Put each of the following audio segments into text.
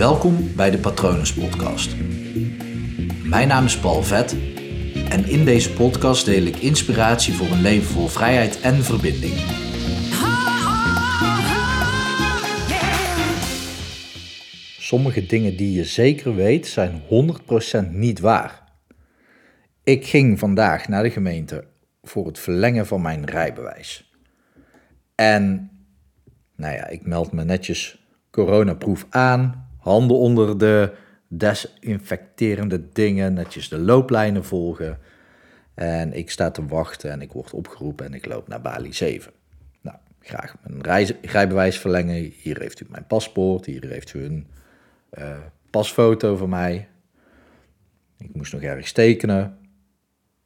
Welkom bij de Patronus Podcast. Mijn naam is Paul Vet en in deze podcast deel ik inspiratie voor een leven vol vrijheid en verbinding. Sommige dingen die je zeker weet zijn 100% niet waar. Ik ging vandaag naar de gemeente voor het verlengen van mijn rijbewijs. En nou ja, ik meld me netjes coronaproef aan, handen onder de desinfecterende dingen, netjes de looplijnen volgen. En ik sta te wachten en ik word opgeroepen en ik loop naar Bali 7. Nou, graag mijn rijbewijs verlengen. Hier heeft u mijn paspoort, hier heeft u een uh, pasfoto van mij. Ik moest nog ergens tekenen.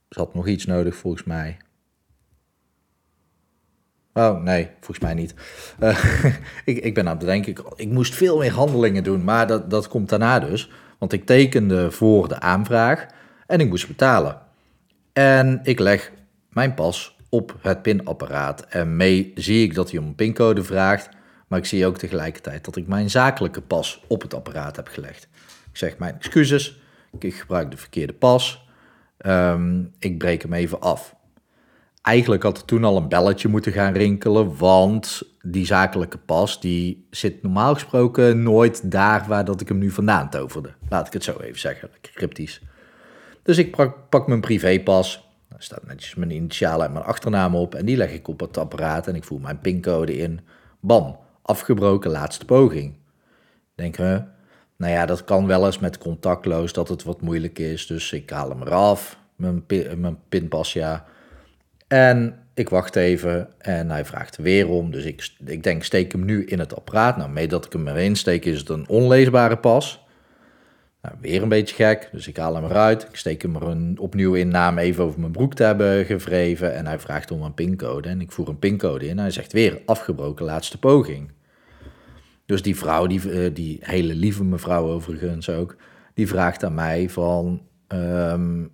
Er had nog iets nodig volgens mij. Oh, nee, volgens mij niet. Uh, ik, ik ben aan het bedenken, ik, ik, moest veel meer handelingen doen, maar dat, dat komt daarna dus. Want ik tekende voor de aanvraag en ik moest betalen. En ik leg mijn pas op het pinapparaat en mee zie ik dat hij om een pincode vraagt. Maar ik zie ook tegelijkertijd dat ik mijn zakelijke pas op het apparaat heb gelegd. Ik zeg mijn excuses, ik gebruik de verkeerde pas. Um, ik breek hem even af. Eigenlijk had er toen al een belletje moeten gaan rinkelen, want die zakelijke pas die zit normaal gesproken nooit daar waar dat ik hem nu vandaan toverde. Laat ik het zo even zeggen, cryptisch. Dus ik pak, mijn privépas, daar staat netjes mijn initialen en mijn achternaam op en die leg ik op het apparaat en ik voer mijn pincode in. Bam, afgebroken laatste poging. Denken we, nou ja, dat kan wel eens met contactloos dat het wat moeilijk is, dus ik haal hem eraf, mijn, mijn pinpas ja. En ik wacht even en hij vraagt weer om. Dus ik, ik denk, steek hem nu in het apparaat. Nou, mee dat ik hem erin steek, is het een onleesbare pas. Nou, weer een beetje gek, dus ik haal hem eruit. Ik steek hem er een, opnieuw in, naam even over mijn broek te hebben gevreven. En hij vraagt om een pincode en ik voer een pincode in. Hij zegt weer, afgebroken laatste poging. Dus die vrouw, die, eh, die hele lieve mevrouw overigens ook, die vraagt aan mij van... Um,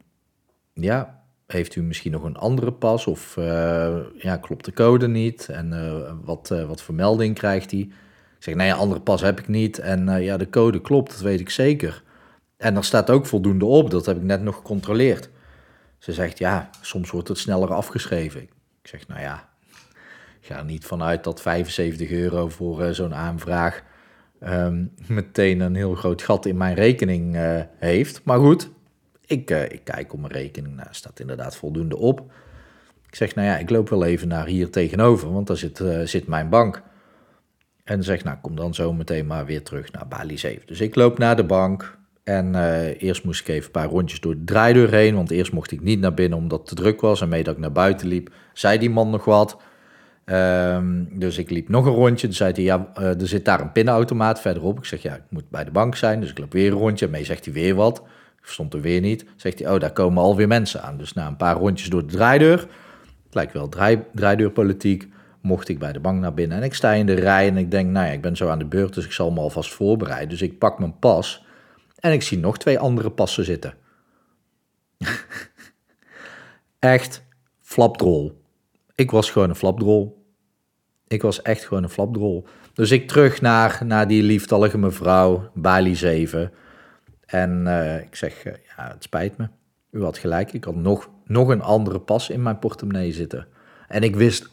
ja, heeft u misschien nog een andere pas of uh, ja, klopt de code niet en uh, wat, uh, wat vermelding krijgt hij? Ik zeg, nee, een andere pas heb ik niet en ja, de code klopt, dat weet ik zeker. En er staat ook voldoende op, dat heb ik net nog gecontroleerd. Ze zegt, ja, soms wordt het sneller afgeschreven. Ik zeg, nou ja, ga er niet vanuit dat 75 euro voor zo'n aanvraag um, meteen een heel groot gat in mijn rekening heeft. Maar goed, ik, uh, ik kijk op mijn rekening, nou, staat inderdaad voldoende op. Ik zeg, nou ja, ik loop wel even naar hier tegenover, want daar zit, uh, zit mijn bank. En zeg, nou, kom dan zo meteen maar weer terug naar Bali 7. Dus ik loop naar de bank en uh, eerst moest ik even een paar rondjes door de draaideur heen, want eerst mocht ik niet naar binnen omdat het te druk was. En mee dat ik naar buiten liep, zei die man nog wat. Um, dus ik liep nog een rondje. Toen zei hij, ja, er zit daar een pinautomaat verderop. Ik zeg, ja, ik moet bij de bank zijn. Dus ik loop weer een rondje. En mee zegt hij weer wat stond er weer niet. Zegt hij, oh, daar komen alweer mensen aan. Dus na een paar rondjes door de draaideur, het lijkt wel draai, draaideurpolitiek, mocht ik bij de bank naar binnen. En ik sta in de rij en ik denk, nou ja, ik ben zo aan de beurt, dus ik zal me alvast voorbereiden. Dus ik pak mijn pas en ik zie nog twee andere passen zitten. echt flapdrol. Ik was gewoon een flapdrol. Ik was echt gewoon een flapdrol. Dus ik terug naar, naar die lieftallige mevrouw, Bali 7. En uh, ik zeg, uh, ja, het spijt me. U had gelijk, ik had nog, nog een andere pas in mijn portemonnee zitten. En ik wist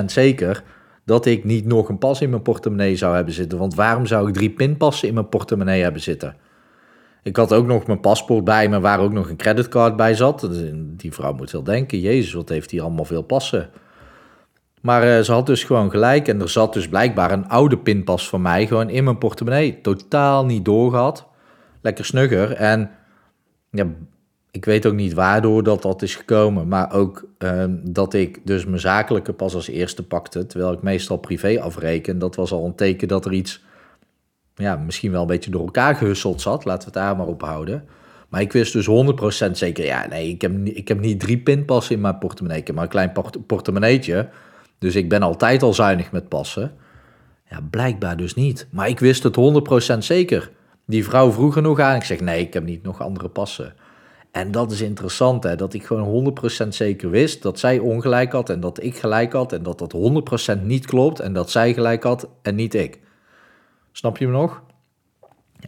100% zeker dat ik niet nog een pas in mijn portemonnee zou hebben zitten. Want waarom zou ik drie pinpassen in mijn portemonnee hebben zitten? Ik had ook nog mijn paspoort bij me, waar ook nog een creditcard bij zat. Dus, die vrouw moet wel denken, jezus, wat heeft hier allemaal veel passen. Maar ze had dus gewoon gelijk en er zat dus blijkbaar een oude pinpas van mij gewoon in mijn portemonnee. Totaal niet doorgehad lekker snugger. En ja, ik weet ook niet waardoor dat, dat is gekomen. Maar ook ehm, dat ik dus mijn zakelijke pas als eerste pakte. Terwijl ik meestal privé afreken. Dat was al een teken dat er iets ja, misschien wel een beetje door elkaar gehusseld zat. Laten we het daar maar op houden. Maar ik wist dus 100% zeker, ja, nee, ik heb, ik heb niet drie pinpassen in mijn portemonnee. Ik heb maar een klein port portemonneetje. Dus ik ben altijd al zuinig met passen. Ja, blijkbaar dus niet. Maar ik wist het 100% zeker. Die vrouw vroeg er nog aan. Ik zeg, nee, ik heb niet nog andere passen. En dat is interessant, hè, dat ik gewoon 100% zeker wist dat zij ongelijk had en dat ik gelijk had en dat dat 100% niet klopt en dat zij gelijk had en niet ik. Snap je me nog?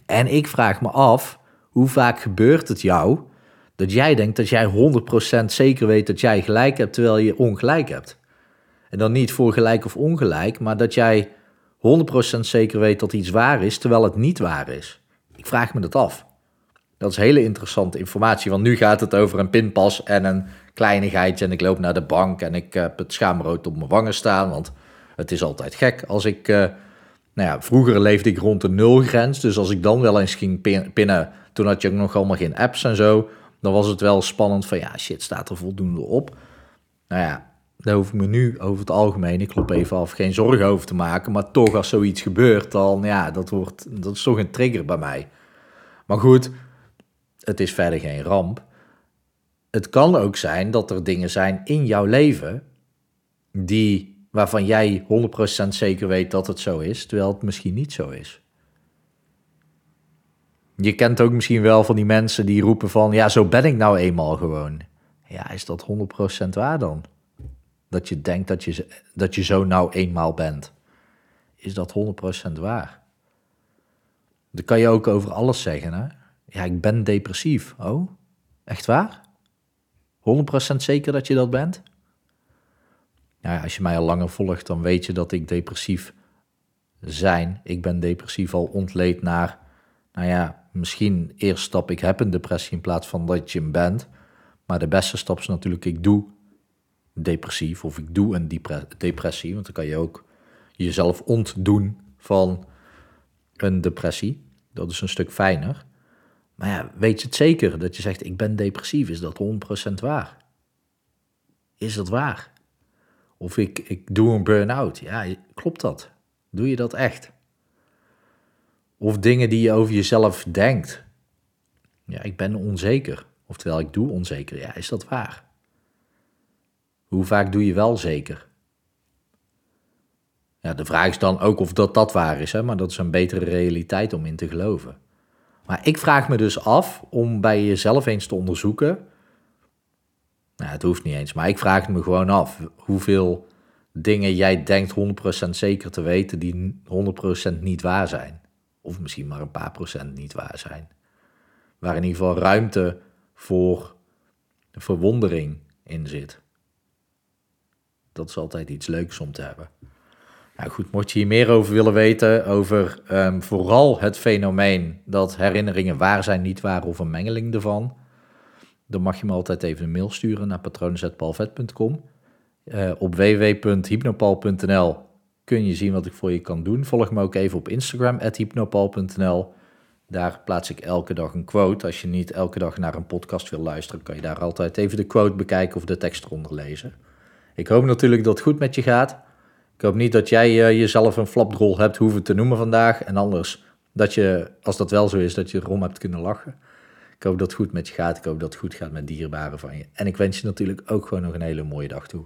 En ik vraag me af, hoe vaak gebeurt het jou dat jij denkt dat jij 100% zeker weet dat jij gelijk hebt, terwijl je ongelijk hebt? En dan niet voor gelijk of ongelijk, maar dat jij 100% zeker weet dat iets waar is, terwijl het niet waar is. Ik vraag me dat af. Dat is hele interessante informatie, want nu gaat het over een pinpas en een kleinigheidje. En ik loop naar de bank en ik heb het schaamrood op mijn wangen staan, want het is altijd gek als ik... Uh, nou ja, vroeger leefde ik rond de nulgrens, dus als ik dan wel eens ging pinnen, toen had je ook nog allemaal geen apps en zo, dan was het wel spannend van ja, shit, staat er voldoende op. Nou ja, daar hoef ik me nu over het algemeen, ik klop even af, geen zorgen over te maken. Maar toch, als zoiets gebeurt, dan ja, dat, wordt, dat is toch een trigger bij mij. Maar goed, het is verder geen ramp. Het kan ook zijn dat er dingen zijn in jouw leven die, waarvan jij 100% zeker weet dat het zo is, terwijl het misschien niet zo is. Je kent ook misschien wel van die mensen die roepen van, ja, zo ben ik nou eenmaal gewoon. Ja, is dat 100% waar dan? Dat je denkt dat je, dat je zo nou eenmaal bent. Is dat 100% waar? Dat kan je ook over alles zeggen, hè? Ja, ik ben depressief. Oh, echt waar? 100% zeker dat je dat bent? Ja, als je mij al langer volgt, dan weet je dat ik depressief zijn. Ik ben depressief al ontleed naar, nou ja, misschien eerst stap ik heb een depressie in plaats van dat je hem bent. Maar de beste stap is natuurlijk, ik doe depressief of ik doe een depressie, want dan kan je ook jezelf ontdoen van een depressie. Dat is een stuk fijner. Maar ja, weet je het zeker dat je zegt ik ben depressief? Is dat 100% waar? Is dat waar? Of ik, ik doe een burn-out. Ja, klopt dat? Doe je dat echt? Of dingen die je over jezelf denkt. Ja, ik ben onzeker. Oftewel, ik doe onzeker. Ja, is dat waar? Hoe vaak doe je wel zeker? Ja, de vraag is dan ook of dat dat waar is, hè? maar dat is een betere realiteit om in te geloven. Maar ik vraag me dus af om bij jezelf eens te onderzoeken. Nou, het hoeft niet eens, maar ik vraag me gewoon af hoeveel dingen jij denkt 100% zeker te weten die 100% niet waar zijn. Of misschien maar een paar procent niet waar zijn. Waar in ieder geval ruimte voor verwondering in zit dat is altijd iets leuks om te hebben. Nou goed, mocht je hier meer over willen weten, over um, vooral het fenomeen dat herinneringen waar zijn, niet waar of een mengeling ervan, dan mag je me altijd even een mail sturen naar patronen.palvet.com. Eh, op www.hypnopal.nl kun je zien wat ik voor je kan doen. Volg me ook even op Instagram, hypnopal.nl. Daar plaats ik elke dag een quote. Als je niet elke dag naar een podcast wil luisteren, kan je daar altijd even de quote bekijken of de tekst eronder lezen. Ik hoop natuurlijk dat het goed met je gaat. Ik hoop niet dat jij uh, jezelf een flapdrol hebt hoeven te noemen vandaag. En anders, dat je, als dat wel zo is, dat je erom hebt kunnen lachen. Ik hoop dat het goed met je gaat. Ik hoop dat het goed gaat met dierbaren van je. En ik wens je natuurlijk ook gewoon nog een hele mooie dag toe.